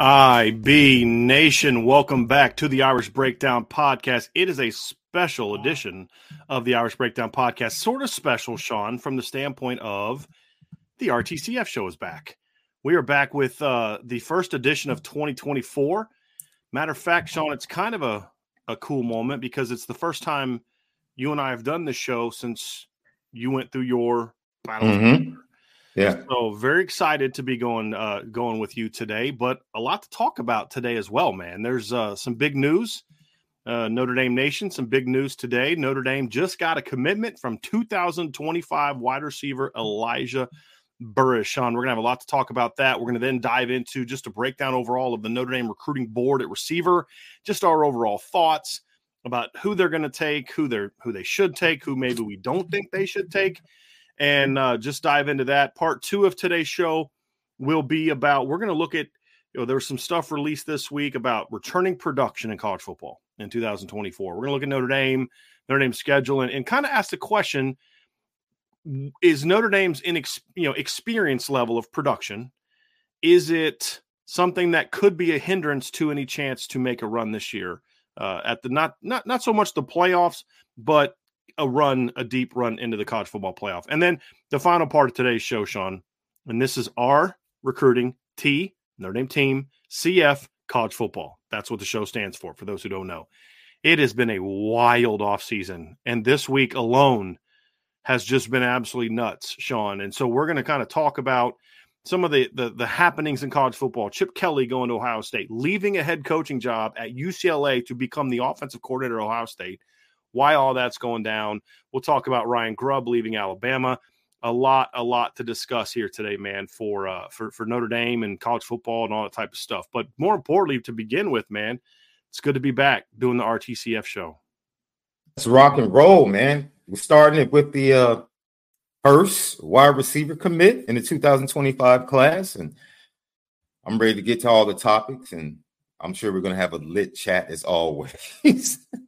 IB Nation, welcome back to the Irish Breakdown Podcast. It is a special edition of the Irish Breakdown Podcast, sort of special, Sean, from the standpoint of the RTCF show is back. We are back with uh, the first edition of 2024. Matter of fact, Sean, it's kind of a, a cool moment because it's the first time you and I have done this show since you went through your battle. Mm-hmm. Yeah. So very excited to be going uh, going with you today, but a lot to talk about today as well, man. There's uh, some big news. Uh, Notre Dame Nation, some big news today. Notre Dame just got a commitment from 2025 wide receiver Elijah Burress. Sean, we're going to have a lot to talk about that. We're going to then dive into just a breakdown overall of the Notre Dame recruiting board at receiver, just our overall thoughts about who they're going to take, who they're who they should take, who maybe we don't think they should take and uh, just dive into that. Part two of today's show will be about we're going to look at you know there's some stuff released this week about returning production in college football in 2024. We're going to look at Notre Dame, Notre Dame's schedule, and, and kind of ask the question: Is Notre Dame's in you know experience level of production? Is it something that could be a hindrance to any chance to make a run this year uh, at the not not not so much the playoffs, but a run, a deep run into the college football playoff. And then the final part of today's show, Sean, and this is our recruiting T, Notre Dame team, CF, college football. That's what the show stands for, for those who don't know. It has been a wild offseason. And this week alone has just been absolutely nuts, Sean. And so we're going to kind of talk about some of the, the, the happenings in college football. Chip Kelly going to Ohio State, leaving a head coaching job at UCLA to become the offensive coordinator at Ohio State why all that's going down. We'll talk about Ryan Grubb leaving Alabama. A lot, a lot to discuss here today, man, for uh, for for Notre Dame and college football and all that type of stuff. But more importantly, to begin with, man, it's good to be back doing the RTCF show. Let's rock and roll, man. We're starting it with the uh, first wide receiver commit in the 2025 class, and I'm ready to get to all the topics, and I'm sure we're going to have a lit chat as always.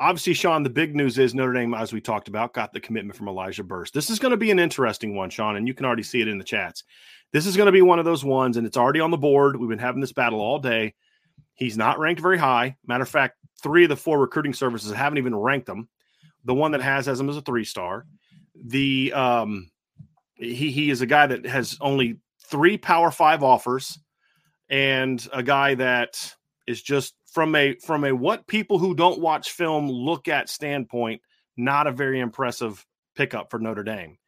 Obviously, Sean, the big news is Notre Dame, as we talked about, got the commitment from Elijah Burress. This is going to be an interesting one, Sean, and you can already see it in the chats. This is going to be one of those ones, and it's already on the board. We've been having this battle all day. He's not ranked very high. Matter of fact, three of the four recruiting services haven't even ranked him. The one that has has him as a three star. The um, he he is a guy that has only three Power Five offers, and a guy that is just from a from a what people who don't watch film look at standpoint, not a very impressive pickup for Notre Dame.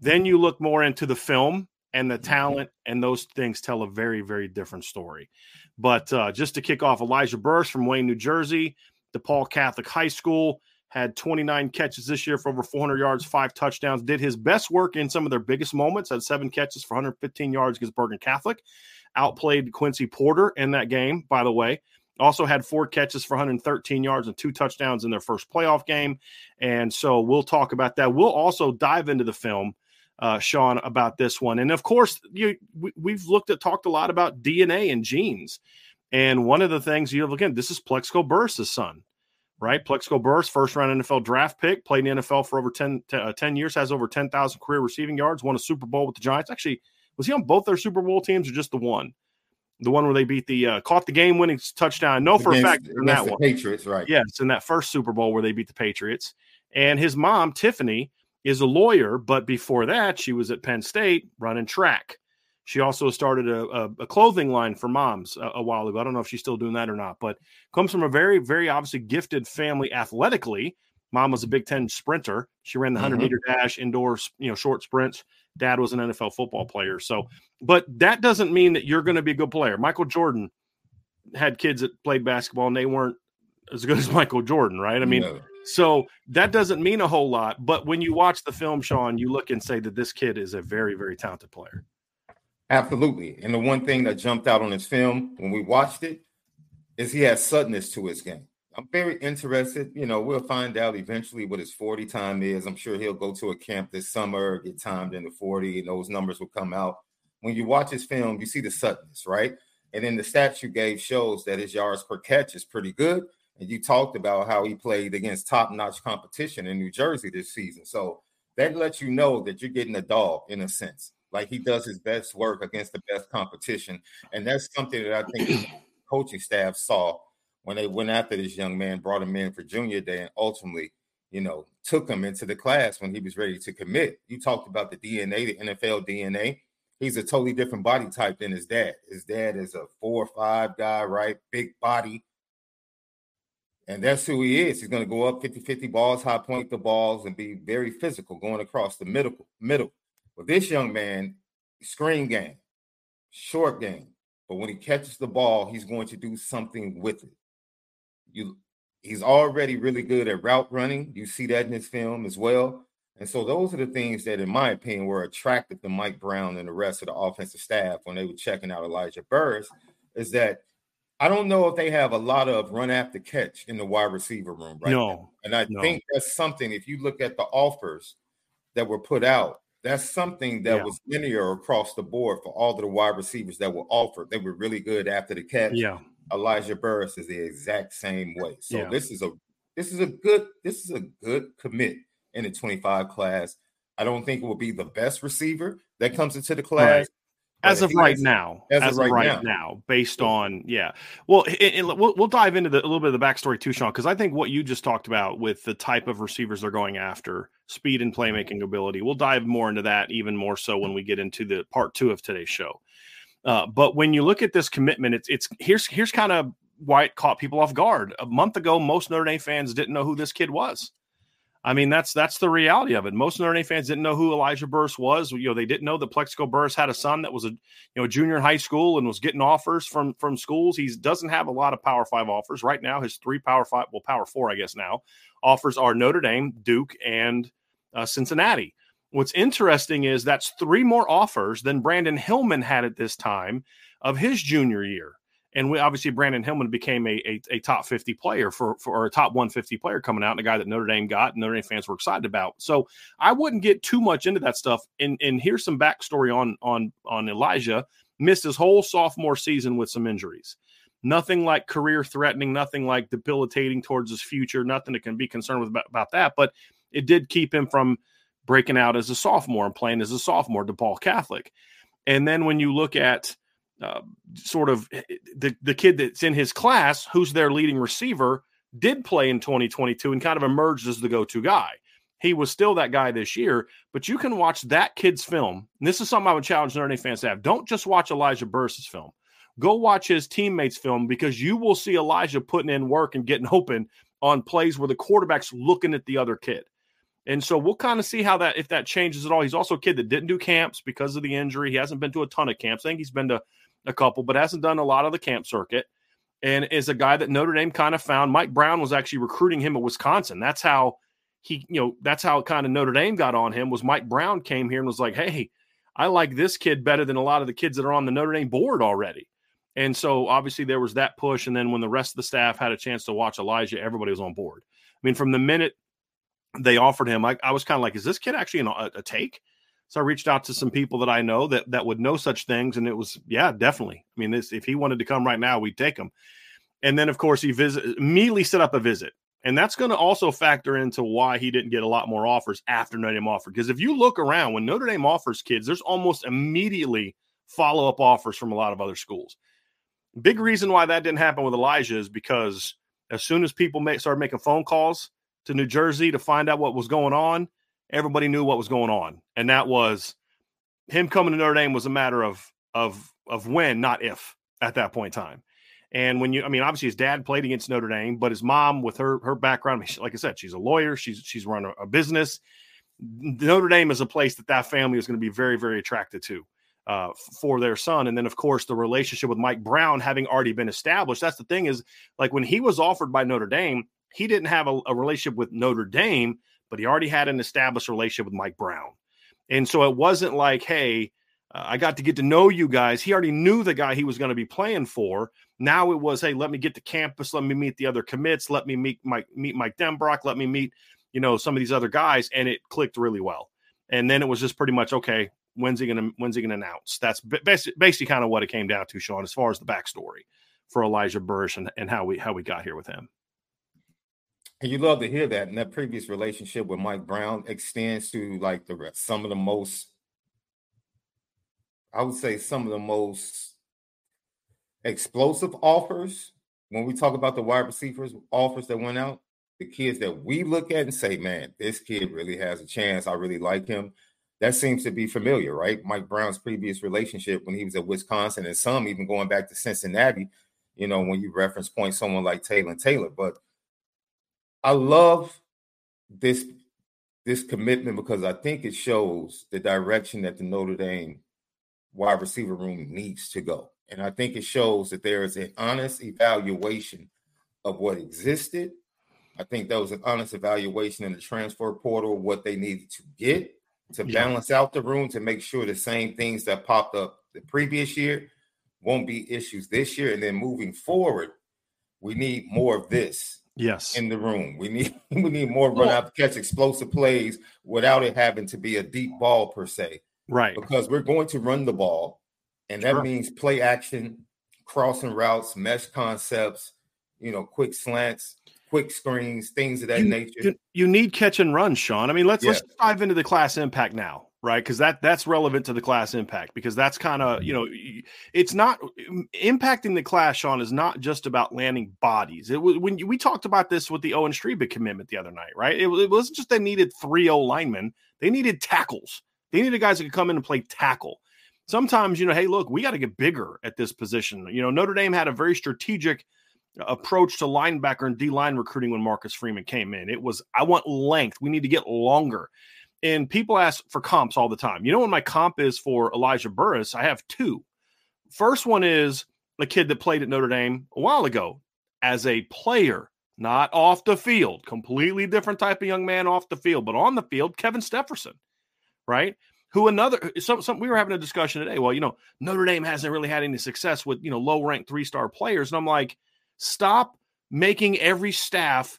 Then you look more into the film and the talent, and those things tell a very very different story. But uh, just to kick off, Elijah Burress from Wayne, New Jersey, DePaul Catholic High School had 29 catches this year for over 400 yards, five touchdowns. Did his best work in some of their biggest moments. Had seven catches for 115 yards against Bergen Catholic. Outplayed Quincy Porter in that game, by the way. Also had four catches for 113 yards and two touchdowns in their first playoff game. And so we'll talk about that. We'll also dive into the film, uh, Sean, about this one. And of course, you, we, we've looked at, talked a lot about DNA and genes. And one of the things you look at, this is Plaxico Burress' son, right? Plaxico Burress, first round NFL draft pick, played in the NFL for over 10, uh, 10 years, has over 10,000 career receiving yards, won a Super Bowl with the Giants. Actually, was he on both their Super Bowl teams or just the one? The one where they beat the uh, caught the game winning touchdown. No, for against, a fact in that one, Patriots, right? Yes, in that first Super Bowl where they beat the Patriots. And his mom, Tiffany, is a lawyer, but before that, she was at Penn State running track. She also started a, a, a clothing line for moms a, a, while ago. I don't know if she's still doing that or not, but comes from a very, very obviously gifted family athletically. Mom was a Big Ten sprinter. She ran the 100 mm-hmm. meter dash, indoors, you know, short sprints. Dad was an NFL football player. So, but that doesn't mean that you're going to be a good player. Michael Jordan had kids that played basketball and they weren't as good as Michael Jordan, right? I mean, no. so that doesn't mean a whole lot. But when you watch the film, Sean, you look and say that this kid is a very, very talented player. Absolutely. And the one thing that jumped out on his film when we watched it is he has suddenness to his game. I'm very interested. You know, we'll find out eventually what his 40 time is. I'm sure he'll go to a camp this summer, get timed in the 40, and those numbers will come out. When you watch his film, you see the suddenness, right? And then the stats you gave shows that his yards per catch is pretty good. And you talked about how he played against top-notch competition in New Jersey this season. So that lets you know that you're getting a dog in a sense. Like he does his best work against the best competition. And that's something that I think coaching staff saw when they went after this young man, brought him in for junior day, and ultimately, you know, took him into the class when he was ready to commit. You talked about the DNA, the NFL DNA. He's a totally different body type than his dad. His dad is a four or five guy, right? Big body. And that's who he is. He's going to go up 50 50 balls, high point the balls, and be very physical going across the middle. middle. But this young man, screen game, short game. But when he catches the ball, he's going to do something with it. You he's already really good at route running. You see that in his film as well. And so those are the things that, in my opinion, were attractive to Mike Brown and the rest of the offensive staff when they were checking out Elijah Burress, is that I don't know if they have a lot of run after catch in the wide receiver room right no, now. And I no. think that's something, if you look at the offers that were put out, that's something that Yeah. was linear across the board for all of the wide receivers that were offered. They were really good after the catch. Yeah. Elijah Burress is the exact same way. So Yeah. this is a this is a good this is a good commit in the 25 class. I don't think it will be the best receiver that comes into the class. Right. as of right now, as as, of of right right, now. now. based on yeah. Well, it, it- we'll we'll dive into the, a little bit of the backstory too, Sean, because I think what you just talked about with the type of receivers they're going after, speed and playmaking ability, we'll dive more into that even more so when we get into the part two of today's show. Uh, but when you look at this commitment, it's it's here's here's kind of why it caught people off guard. A month ago, most Notre Dame fans didn't know who this kid was. I mean, that's that's the reality of it. Most Notre Dame fans didn't know who Elijah Burress was. You know, they didn't know that Plaxico Burress had a son that was a you know junior in high school and was getting offers from from schools. He doesn't have a lot of Power Five offers right now. His three Power Five, well, Power Four, I guess now, offers are Notre Dame, Duke, and uh, Cincinnati. What's interesting is that's three more offers than Brandon Hillman had at this time of his junior year. And we obviously Brandon Hillman became a, a, a top 50 player for, for or a top 150 player coming out, and a guy that Notre Dame got and Notre Dame fans were excited about. So I wouldn't get too much into that stuff. And and here's some backstory on on on Elijah. Missed his whole sophomore season with some injuries. Nothing like career threatening, nothing like debilitating towards his future, nothing that can be concerned with about, about that. But it did keep him from breaking out as a sophomore and playing as a sophomore, DePaul Catholic. And then when you look at uh, sort of the, the kid that's in his class, who's their leading receiver, did play in 2022 and kind of emerged as the go to guy. He was still that guy this year, but you can watch that kid's film. And this is something I would challenge Notre Dame fans to have. Don't just watch Elijah Burress's film. Go watch his teammates' film because you will see Elijah putting in work and getting open on plays where the quarterback's looking at the other kid. And so we'll kind of see how that if that changes at all. He's also a kid that didn't do camps because of the injury. He hasn't been to a ton of camps. I think he's been to a couple, but hasn't done a lot of the camp circuit. And is a guy that Notre Dame kind of found. Mike Brown was actually recruiting him at Wisconsin. That's how he, you know, that's how kind of Notre Dame got on him. Was Mike Brown came here and was like, "Hey, I like this kid better than a lot of the kids that are on the Notre Dame board already." And so obviously there was that push. And then when the rest of the staff had a chance to watch Elijah, everybody was on board. I mean, from the minute they offered him, I, I was kind of like, "Is this kid actually an, a, a take?" So I reached out to some mm. people that I know that that would know such things, and it was yeah, definitely. I mean, this if he wanted to come right now, we'd take him. And then of course he visit immediately set up a visit, and that's going to also factor into why he didn't get a lot more offers after Notre Dame offered. Because if you look around when Notre Dame offers kids, there's almost immediately follow up offers from a lot of other schools. Big reason why that didn't happen with Elijah is because as soon as people make, started making phone calls to New Jersey to find out what was going on, everybody knew what was going on, and that was him coming to Notre Dame was a matter of of of when, not if, at that point in time. And when you, I mean, obviously his dad played against Notre Dame, but his mom, with her her background, like I said, she's a lawyer. She's she's run a, a business. Notre Dame is a place that that family is going to be very very attracted to uh, for their son. And then of course the relationship with Mike Brown having already been established. That's the thing is like when he was offered by Notre Dame, he didn't have a, a relationship with Notre Dame, but he already had an established relationship with Mike Brown. And so it wasn't like, hey, uh, I got to get to know you guys. He already knew the guy he was going to be playing for. Now it was, hey, let me get to campus, let me meet the other commits, let me meet Mike, meet Mike Denbrock, let me meet, you know, some of these other guys, and it clicked really well. And then it was just pretty much okay. When's he gonna When's he gonna announce? That's basically, basically kind of what it came down to, Sean, as far as the backstory for Elijah Burress and, and how we how we got here with him. And you love to hear that. And that previous relationship with Mike Brown extends to like the rest, some of the most, I would say, some of the most explosive offers. When we talk about the wide receivers offers that went out, the kids that we look at and say, man, this kid really has a chance. I really like him. That seems to be familiar, right? Mike Brown's previous relationship when he was at Wisconsin, and some even going back to Cincinnati, you know, when you reference point someone like Taylor Taylor. But I love this this commitment because I think it shows the direction that the Notre Dame wide receiver room needs to go. And I think it shows that there is an honest evaluation of what existed I think that was an honest evaluation in the transfer portal, what they needed to get to Yeah. balance out the room to make sure the same things that popped up the previous year won't be issues this year. And then moving forward, we need more of this Yes. in the room. We need we need more run Well- out to catch explosive plays without it having to be a deep ball per se. right. Because we're going to run the ball, and that Sure. means play action, crossing routes, mesh concepts, you know, quick slants, quick screens, things of that you, nature. You, you need catch and run, Sean. I mean, let's let's dive into the class impact now, right? Because that that's relevant to the class impact because that's kind of you mm-hmm. know, it's not impacting the class. Sean is not just about landing bodies. It was when you, we talked about this with the Owen Strebig commitment the other night, right? It, it wasn't just they needed three O linemen; they needed tackles. They needed guys that could come in and play tackle. Sometimes, you know, hey, look, we got to get bigger at this position. You know, Notre Dame had a very strategic uh, approach to linebacker and D line recruiting when Marcus Freeman came in. It was, I want length. We need to get longer. And people ask for comps all the time. You know what my comp is for Elijah Burress? I have two. First one is a kid that played at Notre Dame a while ago as a player, not off the field. Completely different type of young man off the field, but on the field, Kevin Stepherson, right? Who another some, some we were having a discussion today. Well, you know, Notre Dame hasn't really had any success with, you know, low ranked three star players. And I'm like, stop making every staff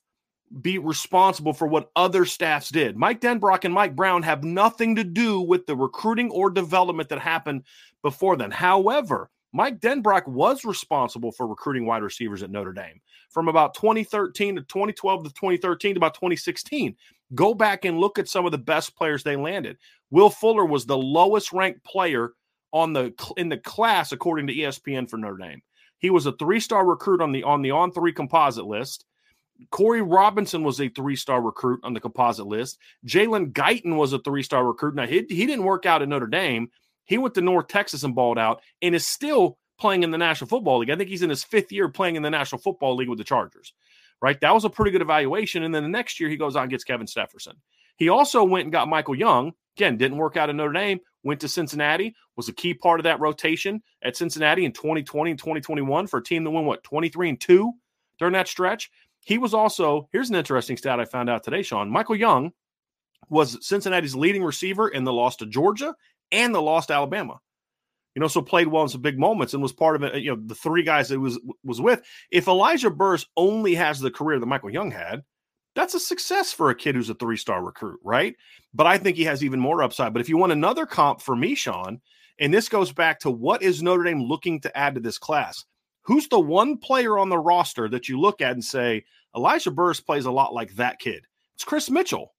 be responsible for what other staffs did. Mike Denbrock and Mike Brown have nothing to do with the recruiting or development that happened before then. However, Mike Denbrock was responsible for recruiting wide receivers at Notre Dame from about 2013 to 2012 to 2013 to about 2016. Go back and look at some of the best players they landed. Will Fuller was the lowest ranked player on the in the class according to ESPN for Notre Dame. He was a three-star recruit on the on the on three composite list. Corey Robinson was a three-star recruit on the composite list. Jalen Guyton was a three-star recruit. Now he, he didn't work out at Notre Dame. He went to North Texas and balled out, and is still playing in the National Football League. I think he's in his fifth year playing in the National Football League with the Chargers. Right, that was a pretty good evaluation. And then the next year he goes out and gets Kevin Stepherson. He also went and got Michael Young. Again, didn't work out at Notre Dame. Went to Cincinnati. Was a key part of that rotation at Cincinnati in 2020 and 2021 for a team that won what 23 and two during that stretch. He was also, here's an interesting stat I found out today, Sean. Michael Young was Cincinnati's leading receiver in the loss to Georgia and the loss to Alabama. You know, so played well in some big moments and was part of it. Uh, you know, the three guys that was was with. If Elijah Burress only has the career that Michael Young had, that's a success for a kid who's a three star recruit, right? But I think he has even more upside. But if you want another comp for me, Sean, and this goes back to what is Notre Dame looking to add to this class? Who's the one player on the roster that you look at and say, Elijah Burress plays a lot like that kid? It's Kris Mitchell,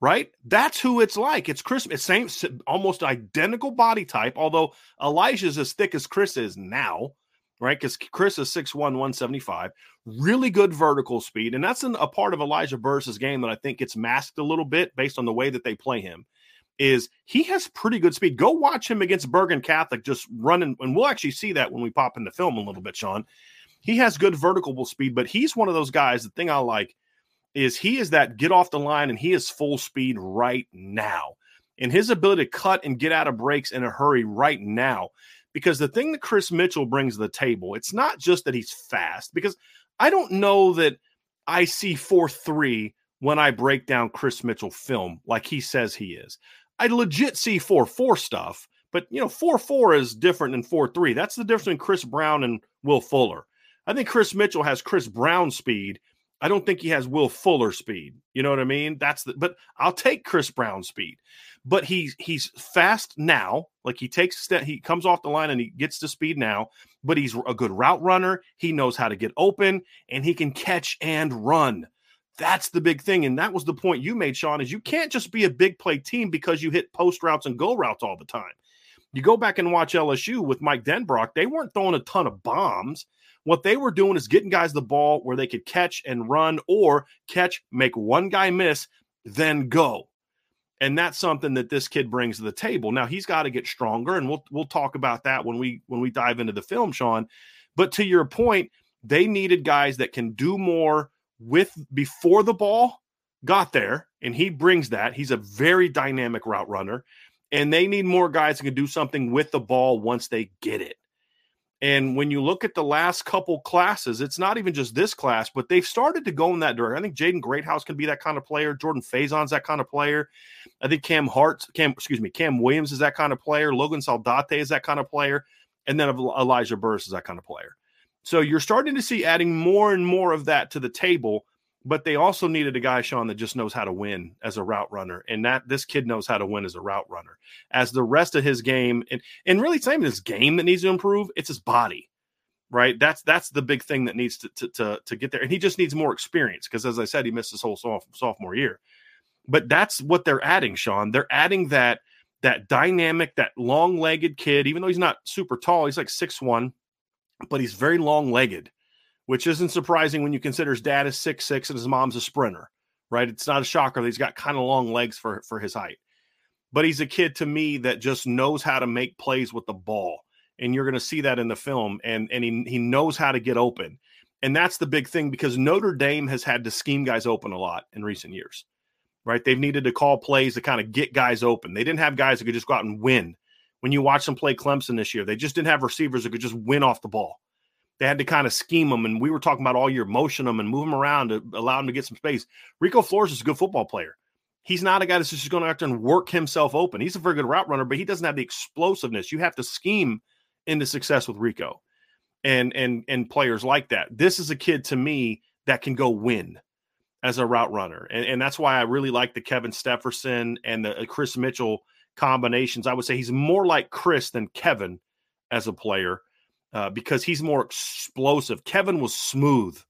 right? That's who it's like. It's Kris, it's same, almost identical body type, although Elijah's as thick as Kris is now, right? Because Kris is 6'1, 175, really good vertical speed. And that's an, a part of Elijah Burress's game that I think gets masked a little bit based on the way that they play him. Is he has pretty good speed. Go watch him against Bergen Catholic just running, and we'll actually see that when we pop in the film a little bit, Sean. He has good vertical speed, but he's one of those guys. The thing I like is he is that get off the line and he is full speed right now. And his ability to cut and get out of breaks in a hurry right now. Because the thing that Kris Mitchell brings to the table, it's not just that he's fast, because I don't know that I see 4 3 when I break down Kris Mitchell film like he says he is. I legit see 4 4 stuff, but you know, 4 4 is different than 4 3. That's the difference between Chris Brown and Will Fuller. I think Kris Mitchell has Chris Brown speed. I don't think he has Will Fuller speed. You know what I mean? That's the but I'll take Chris Brown speed. But he's he's fast now. Like he takes step, he comes off the line and he gets to speed now, but he's a good route runner. He knows how to get open and he can catch and run. That's the big thing. And that was the point you made, Sean, is you can't just be a big play team because you hit post routes and go routes all the time. You go back and watch LSU with Mike Denbrock, they weren't throwing a ton of bombs. What they were doing is getting guys the ball where they could catch and run or catch, make one guy miss, then go. And that's something that this kid brings to the table. Now he's got to get stronger, and we'll we'll talk about that when we when we dive into the film, Sean. But to your point, they needed guys that can do more with before the ball got there, and he brings that. He's a very dynamic route runner, and they need more guys that can do something with the ball once they get it. And when you look at the last couple classes, it's not even just this class, but they've started to go in that direction. I think Jaden Greathouse can be that kind of player. Jordan Faison's that kind of player. I think Cam Hart, Cam, excuse me, Cam Williams is that kind of player. Logan Saldate is that kind of player. And then Elijah Burress is that kind of player. So you're starting to see adding more and more of that to the table but they also needed a guy, Sean, that just knows how to win as a route runner. And that this kid knows how to win as a route runner. As the rest of his game, and, and really it's not even his game that needs to improve, it's his body. Right. That's that's the big thing that needs to to to, to get there. And he just needs more experience because as I said, he missed his whole sophomore year. But that's what they're adding, Sean. They're adding that that dynamic, that long-legged kid, even though he's not super tall, he's like six one, but he's very long-legged which isn't surprising when you consider his dad is six six and his mom's a sprinter, right? It's not a shocker that he's got kind of long legs for for his height. But he's a kid to me that just knows how to make plays with the ball. And you're going to see that in the film. And and he he knows how to get open. And that's the big thing because Notre Dame has had to scheme guys open a lot in recent years. Right? They've needed to call plays to kind of get guys open. They didn't have guys that could just go out and win. When you watch them play Clemson this year, they just didn't have receivers that could just win off the ball they had to kind of scheme them. And we were talking about all year, motion them and move them around to allow them to get some space. Rico Flores is a good football player. He's not a guy that's just going to have to work himself open. He's a very good route runner, but he doesn't have the explosiveness. You have to scheme into success with Rico and and and players like that. This is a kid to me that can go win as a route runner. And, and that's why I really like the Kevin Stepherson and the uh, Kris Mitchell combinations. I would say he's more like Kris than Kevin as a player uh, because he's more explosive. Kevin was smooth.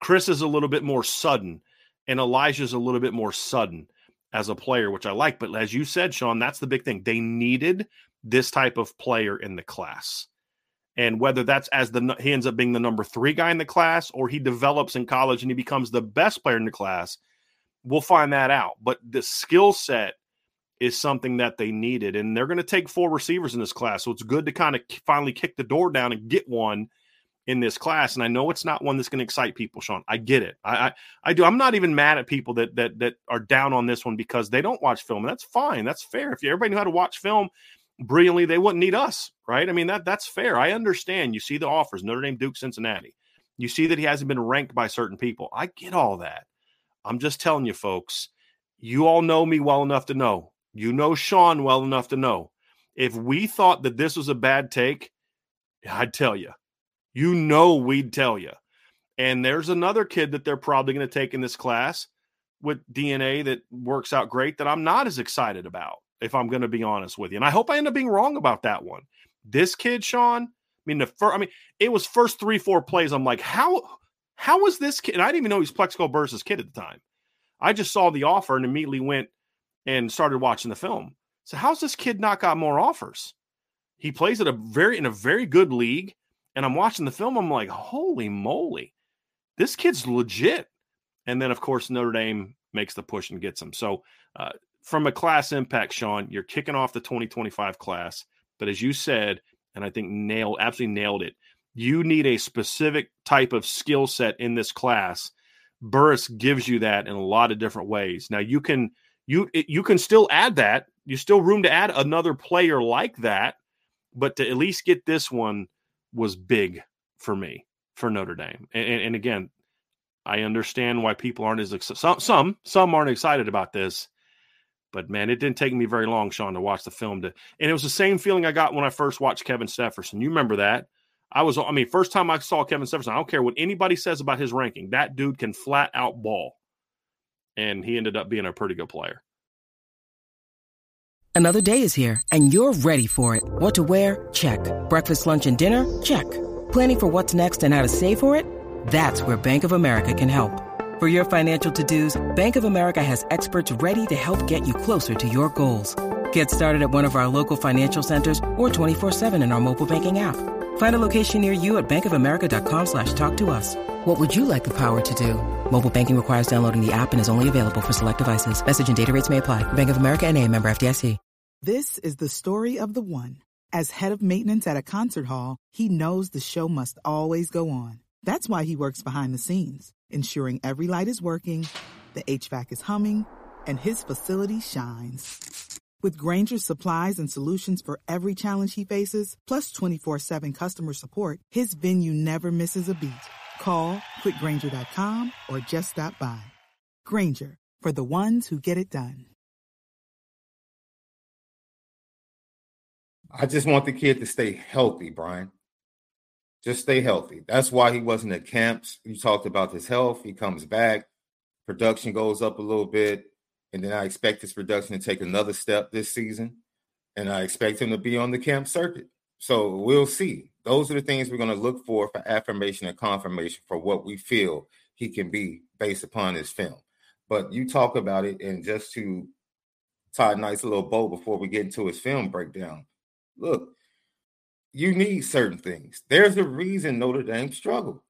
Kris is a little bit more sudden, and Elijah's a little bit more sudden as a player, which I like. But as you said, Sean, that's the big thing. They needed this type of player in the class. And whether that's as the he ends up being the number three guy in the class or he develops in college and he becomes the best player in the class, we'll find that out. But the skill set is something that they needed. And they're going to take four receivers in this class. So it's good to kind of finally kick the door down and get one in this class. And I know it's not one that's going to excite people, Sean. I get it. I, I, I do. I'm not even mad at people that that that are down on this one because they don't watch film. And that's fine. That's fair. If everybody knew how to watch film brilliantly, they wouldn't need us, right? I mean, that that's fair. I understand. You see the offers, Notre Dame, Duke, Cincinnati. You see that he hasn't been ranked by certain people. I get all that. I'm just telling you, folks, you all know me well enough to know you know Sean well enough to know if we thought that this was a bad take, I'd tell you. You know, we'd tell you. And there's another kid that they're probably going to take in this class with DNA that works out great that I'm not as excited about, if I'm going to be honest with you. And I hope I end up being wrong about that one. This kid, Sean, I mean, the first, I mean, it was first three, four plays. I'm like, how, how was this kid? And I didn't even know he was Plaxico Burress' kid at the time. I just saw the offer and immediately went, and started watching the film. So how's this kid not got more offers? He plays at a very in a very good league, and I'm watching the film. I'm like, holy moly, this kid's legit. And then of course Notre Dame makes the push and gets him. So uh, from a class impact, Sean, you're kicking off the 2025 class. But as you said, and I think nailed absolutely nailed it. You need a specific type of skill set in this class. Burress gives you that in a lot of different ways. Now you can you you can still add that. You still room to add another player like that, but to at least get this one was big for me for Notre Dame. And, and, again, I understand why people aren't as some some some aren't excited about this. But man, it didn't take me very long, Sean, to watch the film. To and it was the same feeling I got when I first watched Kevin Stepherson. You remember that? I was, I mean, first time I saw Kevin Stepherson, I don't care what anybody says about his ranking. That dude can flat out ball and he ended up being a pretty good player. Another day is here, and you're ready for it. What to wear? Check. Breakfast, lunch, and dinner? Check. Planning for what's next and how to save for it? That's where Bank of America can help. For your financial to-dos, Bank of America has experts ready to help get you closer to your goals. Get started at one of our local financial centers or 24-7 in our mobile banking app. Find a location near you at bankofamerica.com slash talk to us. What would you like the power to do? Mobile banking requires downloading the app and is only available for select devices. Message and data rates may apply. Bank of America and a member FDIC. This is the story of the one. As head of maintenance at a concert hall, he knows the show must always go on. That's why he works behind the scenes, ensuring every light is working, the HVAC is humming, and his facility shines. With Grainger's supplies and solutions for every challenge he faces, plus 24 7 customer support, his venue never misses a beat. Call quickgranger.com or just stop by. Grainger, for the ones who get it done. I just want the kid to stay healthy, Brian. Just stay healthy. That's why he wasn't at camps. You talked about his health. He comes back, production goes up a little bit, and then I expect his production to take another step this season. And I expect him to be on the camp circuit. So we'll see. Those are the things we're going to look for for affirmation and confirmation for what we feel he can be based upon his film. But you talk about it, and just to tie a nice little bow before we get into his film breakdown, look, you need certain things. There's a reason Notre Dame struggled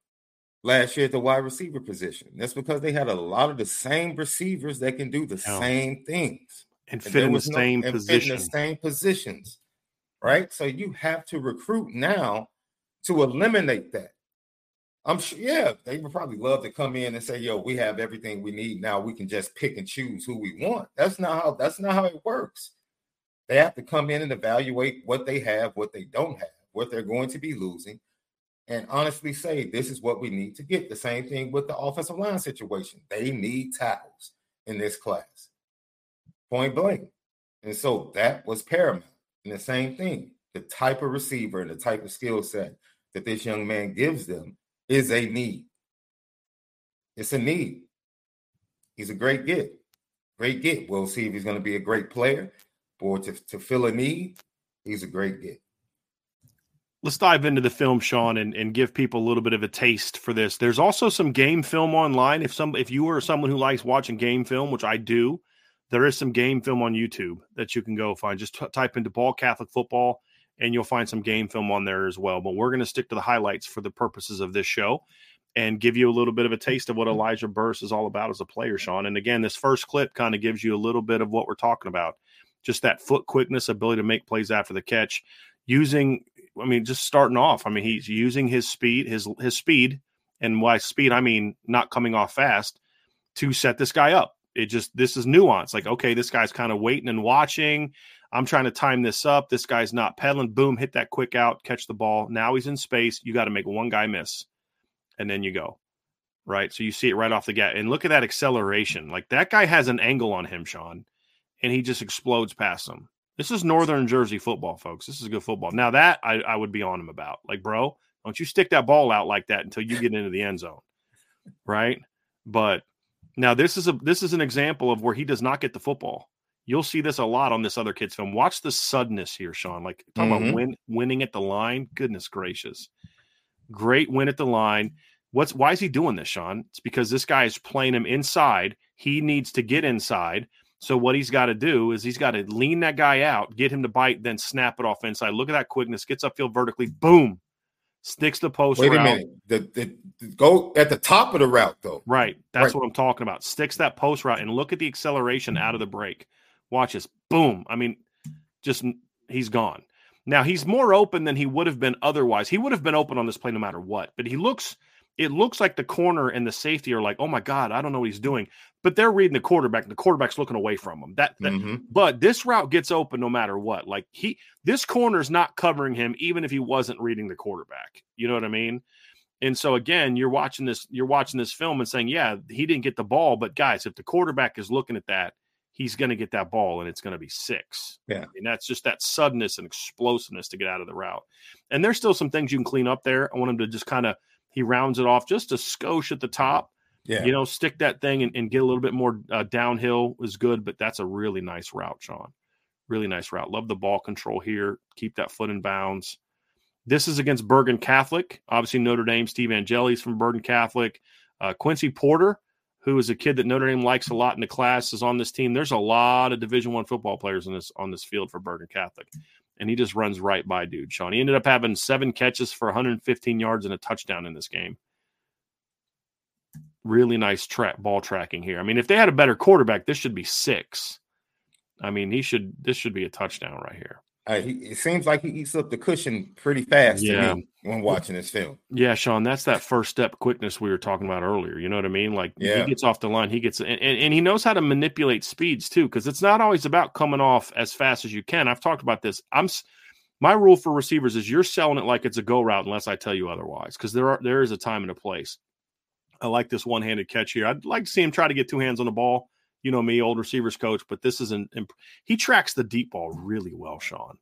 last year at the wide receiver position. That's because they had a lot of the same receivers that can do the yeah. same things and fit and in the no, same position. in the same positions, right? So you have to recruit now to eliminate that. I'm sure, yeah, they would probably love to come in and say, "Yo, we have everything we need. Now we can just pick and choose who we want." That's not how. That's not how it works. They have to come in and evaluate what they have, what they don't have, what they're going to be losing, and honestly say, "This is what we need to get." The same thing with the offensive line situation. They need tackles in this class, point blank, and so that was paramount. And the same thing, the type of receiver and the type of skill set that this young man gives them is a need. It's a need. He's a great get. Great get. We'll see if he's going to be a great player or to, to fill a need. He's a great get. Let's dive into the film, Sean, and, and give people a little bit of a taste for this. There's also some game film online. If some if you are someone who likes watching game film, which I do, there is some game film on YouTube that you can go find. Just t- type into Ball Catholic Football and you'll find some game film on there as well. But we're going to stick to the highlights for the purposes of this show and give you a little bit of a taste of what mm-hmm. Elijah Burress is all about as a player, Sean. And again, this first clip kind of gives you a little bit of what we're talking about just that foot quickness, ability to make plays after the catch, using, I mean, just starting off. I mean, he's using his speed, his his speed, and by speed, I mean not coming off fast to set this guy up. It just this is nuance. Like, okay, this guy's kind of waiting and watching. I'm trying to time this up. This guy's not pedaling. Boom, hit that quick out, catch the ball. Now he's in space. You got to make one guy miss, and then you go. Right. So you see it right off the get. And look at that acceleration. Like that guy has an angle on him, Sean, and he just explodes past him. This is Northern Jersey football, folks. This is good football. Now that I, I would be on him about. Like, bro, don't you stick that ball out like that until you get into the end zone. Right. But now this is a this is an example of where he does not get the football. You'll see this a lot on this other kid's film. Watch the suddenness here, Sean. Like talk mm-hmm. about win, winning at the line. Goodness gracious, great win at the line. What's why is he doing this, Sean? It's because this guy is playing him inside. He needs to get inside. So what he's got to do is he's got to lean that guy out, get him to bite, then snap it off inside. Look at that quickness. Gets upfield vertically. Boom. Sticks the post. Route. Wait route. a minute. The, the, the, go at the top of the route though. Right. That's right. what I'm talking about. Sticks that post route and look at the acceleration out of the break. Watch this. Boom. I mean, just he's gone. Now he's more open than he would have been otherwise. He would have been open on this play no matter what. But he looks, it looks like the corner and the safety are like, oh my God, I don't know what he's doing. But they're reading the quarterback. and The quarterback's looking away from him. That, that mm-hmm. but this route gets open no matter what. Like he this corner's not covering him, even if he wasn't reading the quarterback. You know what I mean? And so again, you're watching this, you're watching this film and saying, Yeah, he didn't get the ball. But guys, if the quarterback is looking at that he's going to get that ball and it's going to be six. Yeah. And that's just that suddenness and explosiveness to get out of the route. And there's still some things you can clean up there. I want him to just kind of, he rounds it off just a skosh at the top. Yeah. You know, stick that thing and, and get a little bit more uh, downhill is good, but that's a really nice route, Sean. Really nice route. Love the ball control here. Keep that foot in bounds. This is against Bergen Catholic. Obviously, Notre Dame, Steve Angeli's from Bergen Catholic. Uh, Quincy Porter, who is a kid that Notre Dame likes a lot in the class, is on this team. There's a lot of Division One football players in this on this field for Bergen Catholic, and he just runs right by dude. Sean. He ended up having seven catches for 115 yards and a touchdown in this game. Really nice track ball tracking here. I mean, if they had a better quarterback, this should be six. I mean, he should this should be a touchdown right here. Uh, he, it seems like he eats up the cushion pretty fast Yeah. to me when watching this film. Yeah, Sean, that's that first step quickness we were talking about earlier. You know what I mean? Like Yeah. he gets off the line, he gets and, and, and he knows how to manipulate speeds too, because it's not always about coming off as fast as you can. I've talked about this. I'm s- my rule for receivers is you're selling it like it's a go route unless I tell you otherwise, because there are there is a time and a place. I like this one handed catch here. I'd like to see him try to get two hands on the ball. You know me, old receivers coach, but this is an imp- he tracks the deep ball really well, Sean.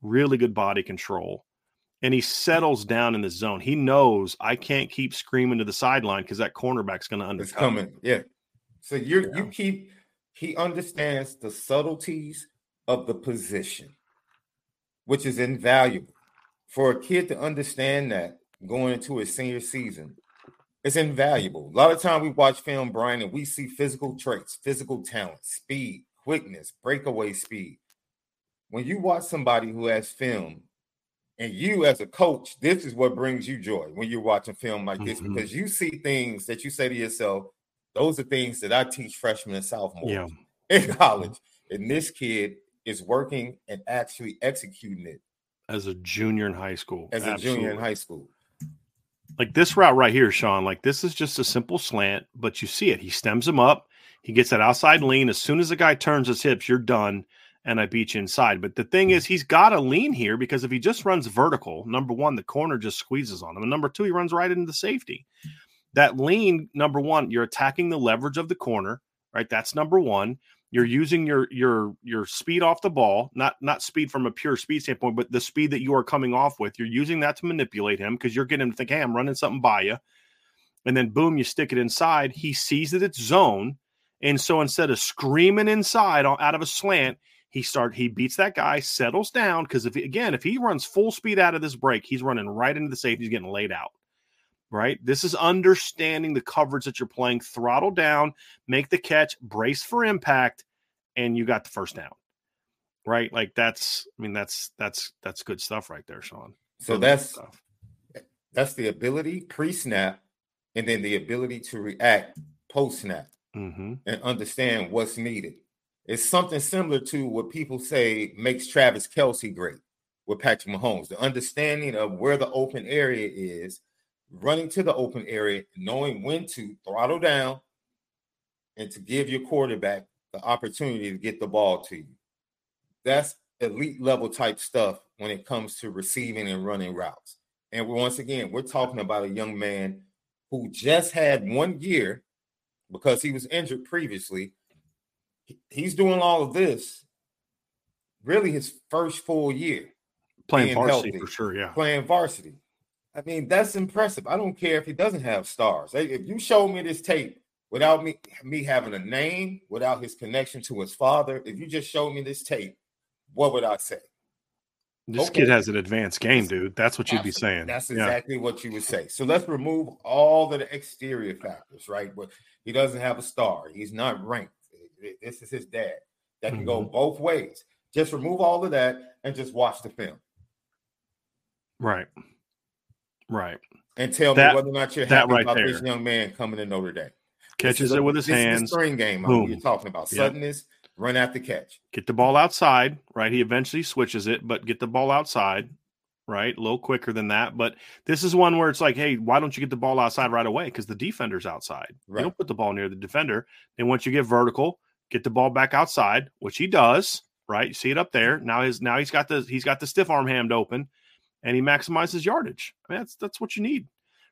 Really good body control and he settles down in the zone. He knows I can't keep screaming to the sideline because that cornerback's going to understand. It's coming. Yeah. So you're Yeah. you keep he understands the subtleties of the position, which is invaluable. For a kid to understand that going into his senior season, it's invaluable. A lot of time we watch film, Brian, and we see physical traits, physical talent, speed, quickness, breakaway speed. When you watch somebody who has film, and you as a coach, this is what brings you joy when you're watching film like this Mhm. because you see things that you say to yourself, those are things that I teach freshmen and sophomores Yeah. in college. And this kid is working and actually executing it As a junior in high school. as a junior in high school. Like this route right here, Sean, like this is just a simple slant, but you see it. He stems him up. He gets that outside lean. As soon as the guy turns his hips, you're done. And I beat you inside. But the thing hmm. is, he's got to lean here because if he just runs vertical, number one, the corner just squeezes on him. And number two, he runs right into the safety. That lean, number one, you're attacking the leverage of the corner, right? That's number one. You're using your your your speed off the ball, not not speed from a pure speed standpoint, but the speed that you are coming off with. You're using that to manipulate him because you're getting him to think, hey, I'm running something by you. And then boom, you stick it inside. He sees that it's zone. And so instead of screaming inside out of a slant, he start he beats that guy, settles down because if again if he runs full speed out of this break, he's running right into the safety, he's getting laid out. Right, this is understanding the coverage that you're playing. Throttle down, make the catch, brace for impact, and you got the first down. Right, like that's I mean that's that's that's good stuff right there, Sean. So good that's stuff. that's the ability pre-snap and then the ability to react post-snap Mhm. and understand what's needed. It's something similar to what people say makes Travis Kelce great with Patrick Mahomes. The understanding of where the open area is, running to the open area, knowing when to throttle down and to give your quarterback the opportunity to get the ball to you. That's elite level type stuff when it comes to receiving and running routes. And once again, we're talking about a young man who just had one year because he was injured previously. He's doing all of this really his first full year Playing varsity healthy. for sure, yeah. playing varsity. I mean, that's impressive. I don't care if he doesn't have stars. If you show me this tape without me me having a name, without his connection to his father, if you just show me this tape, what would I say? This Okay. kid has an advanced game, dude. That's what you'd be saying. That's Yeah. exactly what you would say. So let's remove all of the exterior factors, right? But he doesn't have a star. He's not ranked. This is his dad. That can go Mhm. both ways. Just remove all of that and just watch the film Right. Right. and tell That- me whether or not you're happy right about this young man coming to Notre Dame. Catches is a- it with his this is the hands. spring game Boom. you're talking about. Yep. Suddenness, run after catch. Get the ball outside, right? He eventually switches it, but get the ball outside, right? A little quicker than that. But this is one where it's like, hey, why don't you get the ball outside right away? Because the defender's outside. Right. You don't put the ball near the defender. Then once you get vertical, get the ball back outside, which he does, right? You see it up there. Now his now he's got the he's got the stiff arm hand open and he maximizes yardage. I mean, that's that's what you need.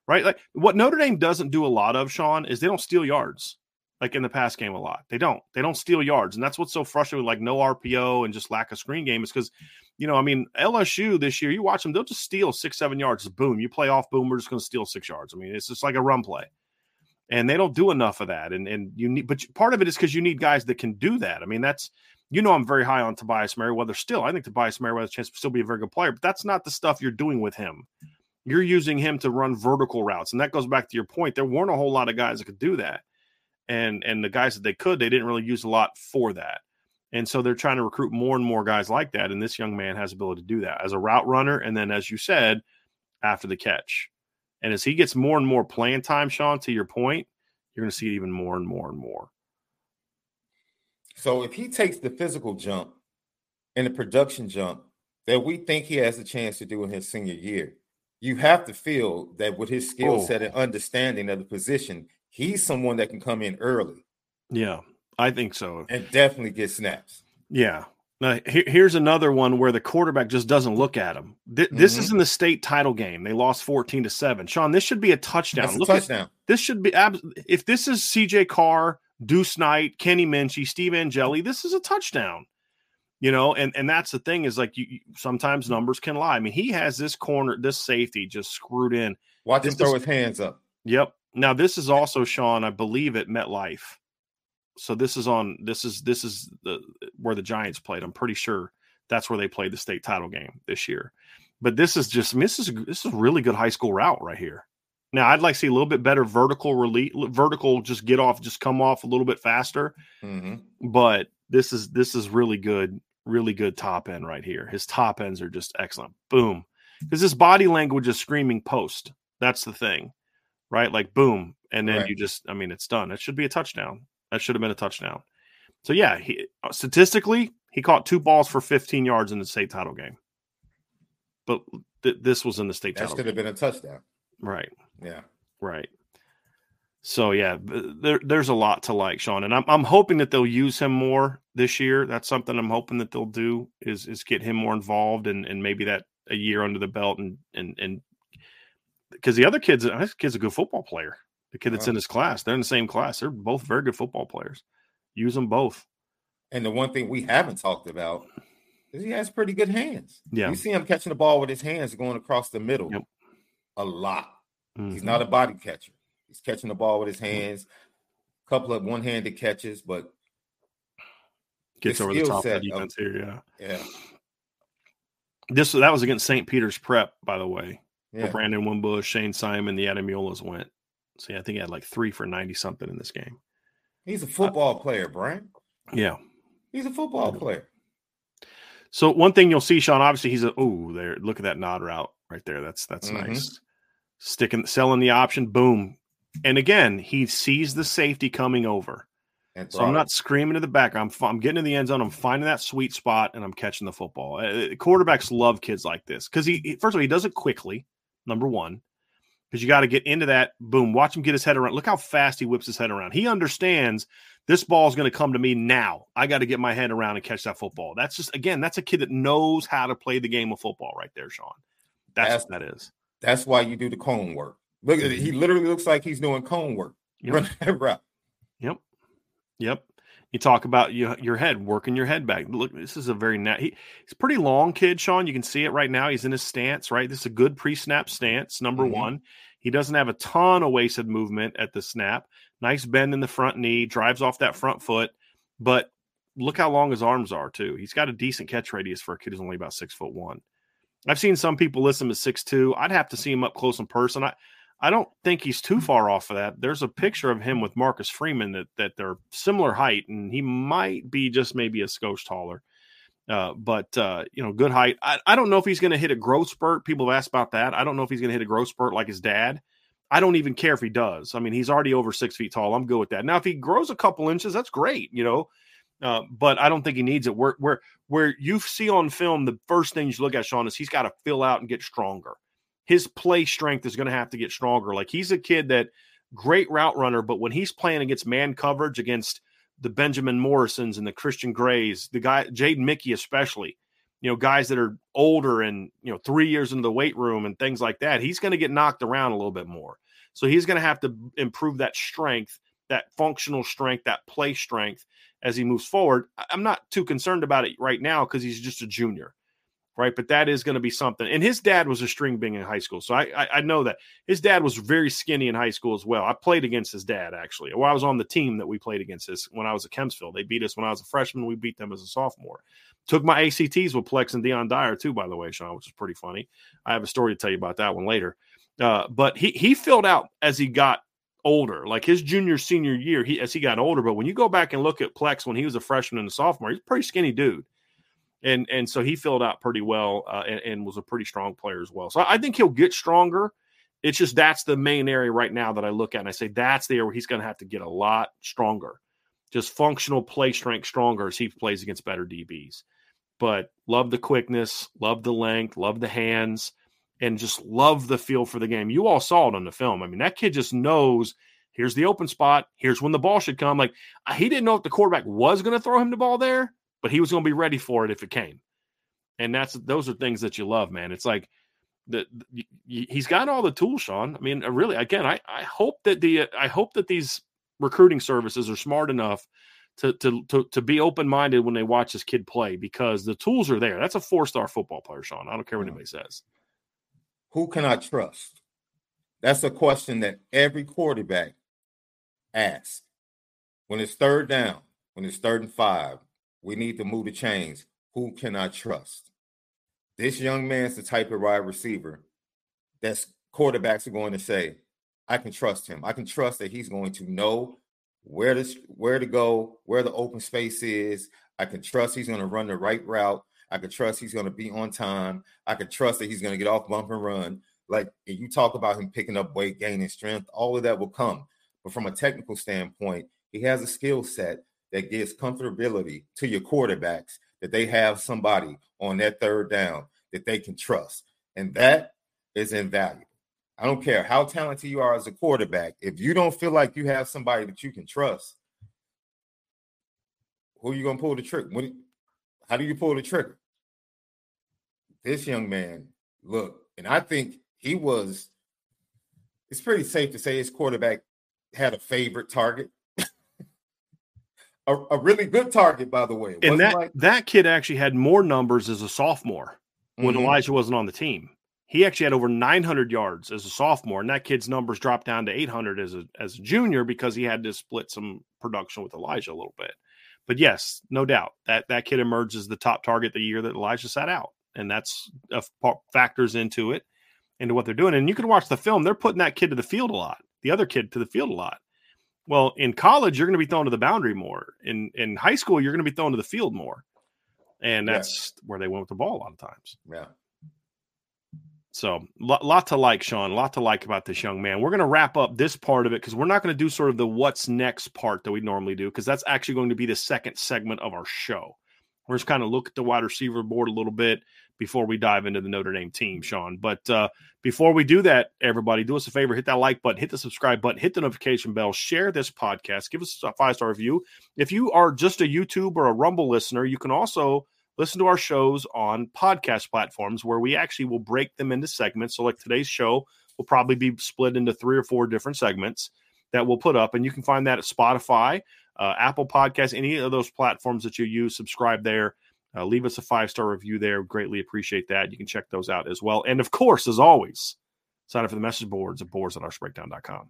Right? Like what Notre Dame doesn't do a lot of, Sean, is they don't steal yards like in the pass game a lot. They don't. They don't steal yards. And that's what's so frustrating with like no RPO and just lack of screen game is because, you know, I mean, LSU this year, you watch them, they'll just steal six, seven yards. Boom. You play off, boom, we're just going to steal six yards. I mean, it's just like a run play. And they don't do enough of that. And and you need, but part of it is because you need guys that can do that. I mean, that's, you know, I'm very high on Tobias Merriweather still. I think Tobias Merriweather has chance to still be a very good player, but that's not the stuff you're doing with him. You're using him to run vertical routes. And that goes back to your point. There weren't a whole lot of guys that could do that and and the guys that they could they didn't really use a lot for that and so they're trying to recruit more and more guys like that and this young man has ability to do that as a route runner and then as you said after the catch and as he gets more and more playing time sean to your point you're going to see it even more and more and more So if he takes the physical jump and the production jump that we think he has a chance to do in his senior year, you have to feel that with his skill Oh. set and understanding of the position, he's someone that can come in early Yeah, I think so. and definitely get snaps. Yeah. Now, here, here's another one where the quarterback just doesn't look at him. Th- This Mhm. is in the state title game. They lost 14 to 7. Sean, this should be a touchdown. A Look at- this should be if this is CJ Carr, Deuce Knight, Kenny Minchey, Steve Angeli, this is a touchdown. You know, and and that's the thing is like you, you sometimes numbers can lie. I mean, he has this corner, this safety just screwed in. Watch This him throw is- his hands up. Yep. Now this is also Sean, I believe at MetLife. So this is on this is this is the where the Giants played. I'm pretty sure that's where they played the state title game this year. But this is just I mean, this is this is a really good high school route right here. Now I'd like to see a little bit better vertical release, vertical just get off, just come off a little bit faster. hmm But this is this is really good, really good top end right here. His top ends are just excellent. Boom, because his body language is screaming post. That's the thing, right? Like boom, and then Right. you just, I mean, it's done. It should be a touchdown. That should have been a touchdown. So yeah, he, statistically, he caught two balls for 15 yards in the state title game. But th- this was in the state title game. That title, should have been a touchdown. right? Yeah. Right. So yeah, there, there's a lot to like, Sean, and I'm I'm hoping that they'll use him more this year. That's something I'm hoping that they'll do is is get him more involved and and maybe that a year under the belt and and and because the other kids, uh, this kid's a good football player. The kid that's Yeah. in his class, they're in the same class. They're both very good football players. Use them both. And the one thing we haven't talked about is he has pretty good hands. Yeah. You see him catching the ball with his hands going across the middle Yep. a lot. He's Mhm. not a body catcher. He's catching the ball with his hands, a couple of one-handed catches, but gets over the top of the set of- here. Yeah. yeah, This that was against St. Peter's Prep, by the way. yeah. Brandon Wimbush, Shayne Simon, the Ademilolas went. So yeah, I think he had like three for ninety something in this game. He's a football player, Brian. Yeah. He's a football player. So one thing you'll see, Sean, obviously he's a oh there. Look at that nod route right there. That's that's Mhm. nice. Sticking selling the option, boom. And again, he sees the safety coming over. And So I'm not screaming in the back. I'm I'm getting to the end zone. I'm finding that sweet spot, and I'm catching the football. Uh, quarterbacks love kids like this because he, he- first of all he does it quickly. Number one, because you got to get into that. Boom! Watch him get his head around. Look how fast he whips his head around. He understands this ball is going to come to me now. I got to get my head around and catch that football. That's just again, that's a kid that knows how to play the game of football right there, Sean. That's, That's- what that is. That's why you do the cone work. Look at it. He literally looks like he's doing cone work. Yep. Running that route. Yep. Yep. You talk about your your head, working your head back. Look, this is a very nat. He, he's pretty long kid, Sean. You can see it right now. He's in his stance, right? This is a good pre-snap stance. Number Mhm. one, he doesn't have a ton of wasted movement at the snap. Nice bend in the front knee, drives off that front foot. But look how long his arms are too. He's got a decent catch radius for a kid who's only about six foot one. I've seen some people list him as six two. I'd have to see him up close in person. I I don't think he's too far off of that. There's a picture of him with Marcus Freeman that that they're similar height, and he might be just maybe a skosh taller. Uh, but uh, you know, good height. I, I don't know if he's going to hit a growth spurt. People have asked about that. I don't know if he's going to hit a growth spurt like his dad. I don't even care if he does. I mean, he's already over six feet tall. I'm good with that. Now, if he grows a couple inches, that's great. You know, uh, but I don't think he needs it. Where where where you see on film, the first things you look at, Sean, is he's got to fill out and get stronger. His play strength is going to have to get stronger. Like he's a kid that great route runner, but when he's playing against man coverage against the Benjamin Morrisons and the Christian Grays, the guy Jaden Mickey especially, you know, guys that are older and you know three years into the weight room and things like that, he's going to get knocked around a little bit more. So he's going to have to improve that strength, that functional strength, that play strength as he moves forward. I'm not too concerned about it right now because he's just a junior, right? But that is going to be something. And his dad was a string being in high school, so I, I I know that his dad was very skinny in high school as well. I played against his dad actually. Well, I was on the team that we played against this when I was at Kempsville. They beat us when I was a freshman. We beat them as a sophomore. Took my ACTs with Plax and Dion Dyer too, by the way, Sean, which is pretty funny. I have a story to tell you about that one later. Uh, but he he filled out as he got older, like his junior senior year. He as he got older. But when you go back and look at Plax when he was a freshman and a sophomore, he's a pretty skinny dude, and and so he filled out pretty well uh, and, and was a pretty strong player as well. So I think he'll get stronger. It's just that's the main area right now that I look at and I say that's the area where he's going to have to get a lot stronger, just functional play strength stronger as he plays against better DBs. but love the quickness, love the length, love the hands, and just love the feel for the game. You all saw it on the film. I mean, that kid just knows here's the open spot, here's when the ball should come. Like uh, he didn't know if the quarterback was going to throw him the ball there, but he was going to be ready for it if it came. And that's those are things that you love, man. It's like that he's got all the tools, Sean. I mean, uh, really, again, I, I hope that the uh, I hope that these recruiting services are smart enough to to to, to be open minded when they watch this kid play because the tools are there. That's a four star football player, Sean. I don't care what anybody says. Who can I trust? That's a question that every quarterback asks. When it's third down, when it's third and five, we need to move the chains. Who can I trust? This young man's the type of wide receiver that's quarterbacks are going to say, I can trust him. I can trust that he's going to know where to where to go, where the open space is. I can trust he's going to run the right route. I can trust he's going to be on time. I can trust that he's going to get off bump and run. Like you talk about him picking up weight, gaining strength, all of that will come. But from a technical standpoint, he has a skill set that gives comfortability to your quarterbacks that they have somebody on that third down that they can trust. And that is invaluable. I don't care how talented you are as a quarterback. If you don't feel like you have somebody that you can trust, who are you going to pull the trick? When, how do you pull the trigger? This young man, look, and I think he was, it's pretty safe to say his quarterback had a favorite target a, a really good target, by the way. and that like- that kid actually had more numbers as a sophomore when mm-hmm. Elijah wasn't on the team. He actually had over 900 yards as a sophomore, and that kid's numbers dropped down to 800 as a as a junior because he had to split some production with Elijah a little bit. But yes, no doubt that that kid emerged as the top target the year that Elijah sat out, and that's a, factors into it, into what they're doing. And you can watch the film; they're putting that kid to the field a lot, the other kid to the field a lot. Well, in college, you're going to be thrown to the boundary more. In in high school, you're going to be thrown to the field more, and that's yeah. where they went with the ball a lot of times. Yeah. So, lot, lot to like, Sean. A lot to like about this young man. We're going to wrap up this part of it because we're not going to do sort of the what's next part that we normally do because that's actually going to be the second segment of our show. We're just kind of look at the wide receiver board a little bit, before we dive into the Notre Dame team, Sean. But uh, before we do that, everybody, do us a favor hit that like button, hit the subscribe button, hit the notification bell, share this podcast, give us a five star review. If you are just a YouTube or a Rumble listener, you can also listen to our shows on podcast platforms where we actually will break them into segments. So, like today's show will probably be split into three or four different segments that we'll put up, and you can find that at Spotify. Uh, Apple Podcasts, any of those platforms that you use, subscribe there uh, leave us a five star review there. Greatly appreciate that. You can check those out as well. And of course, as always, sign up for the message boards of boards at boards.irishbreakdown.com.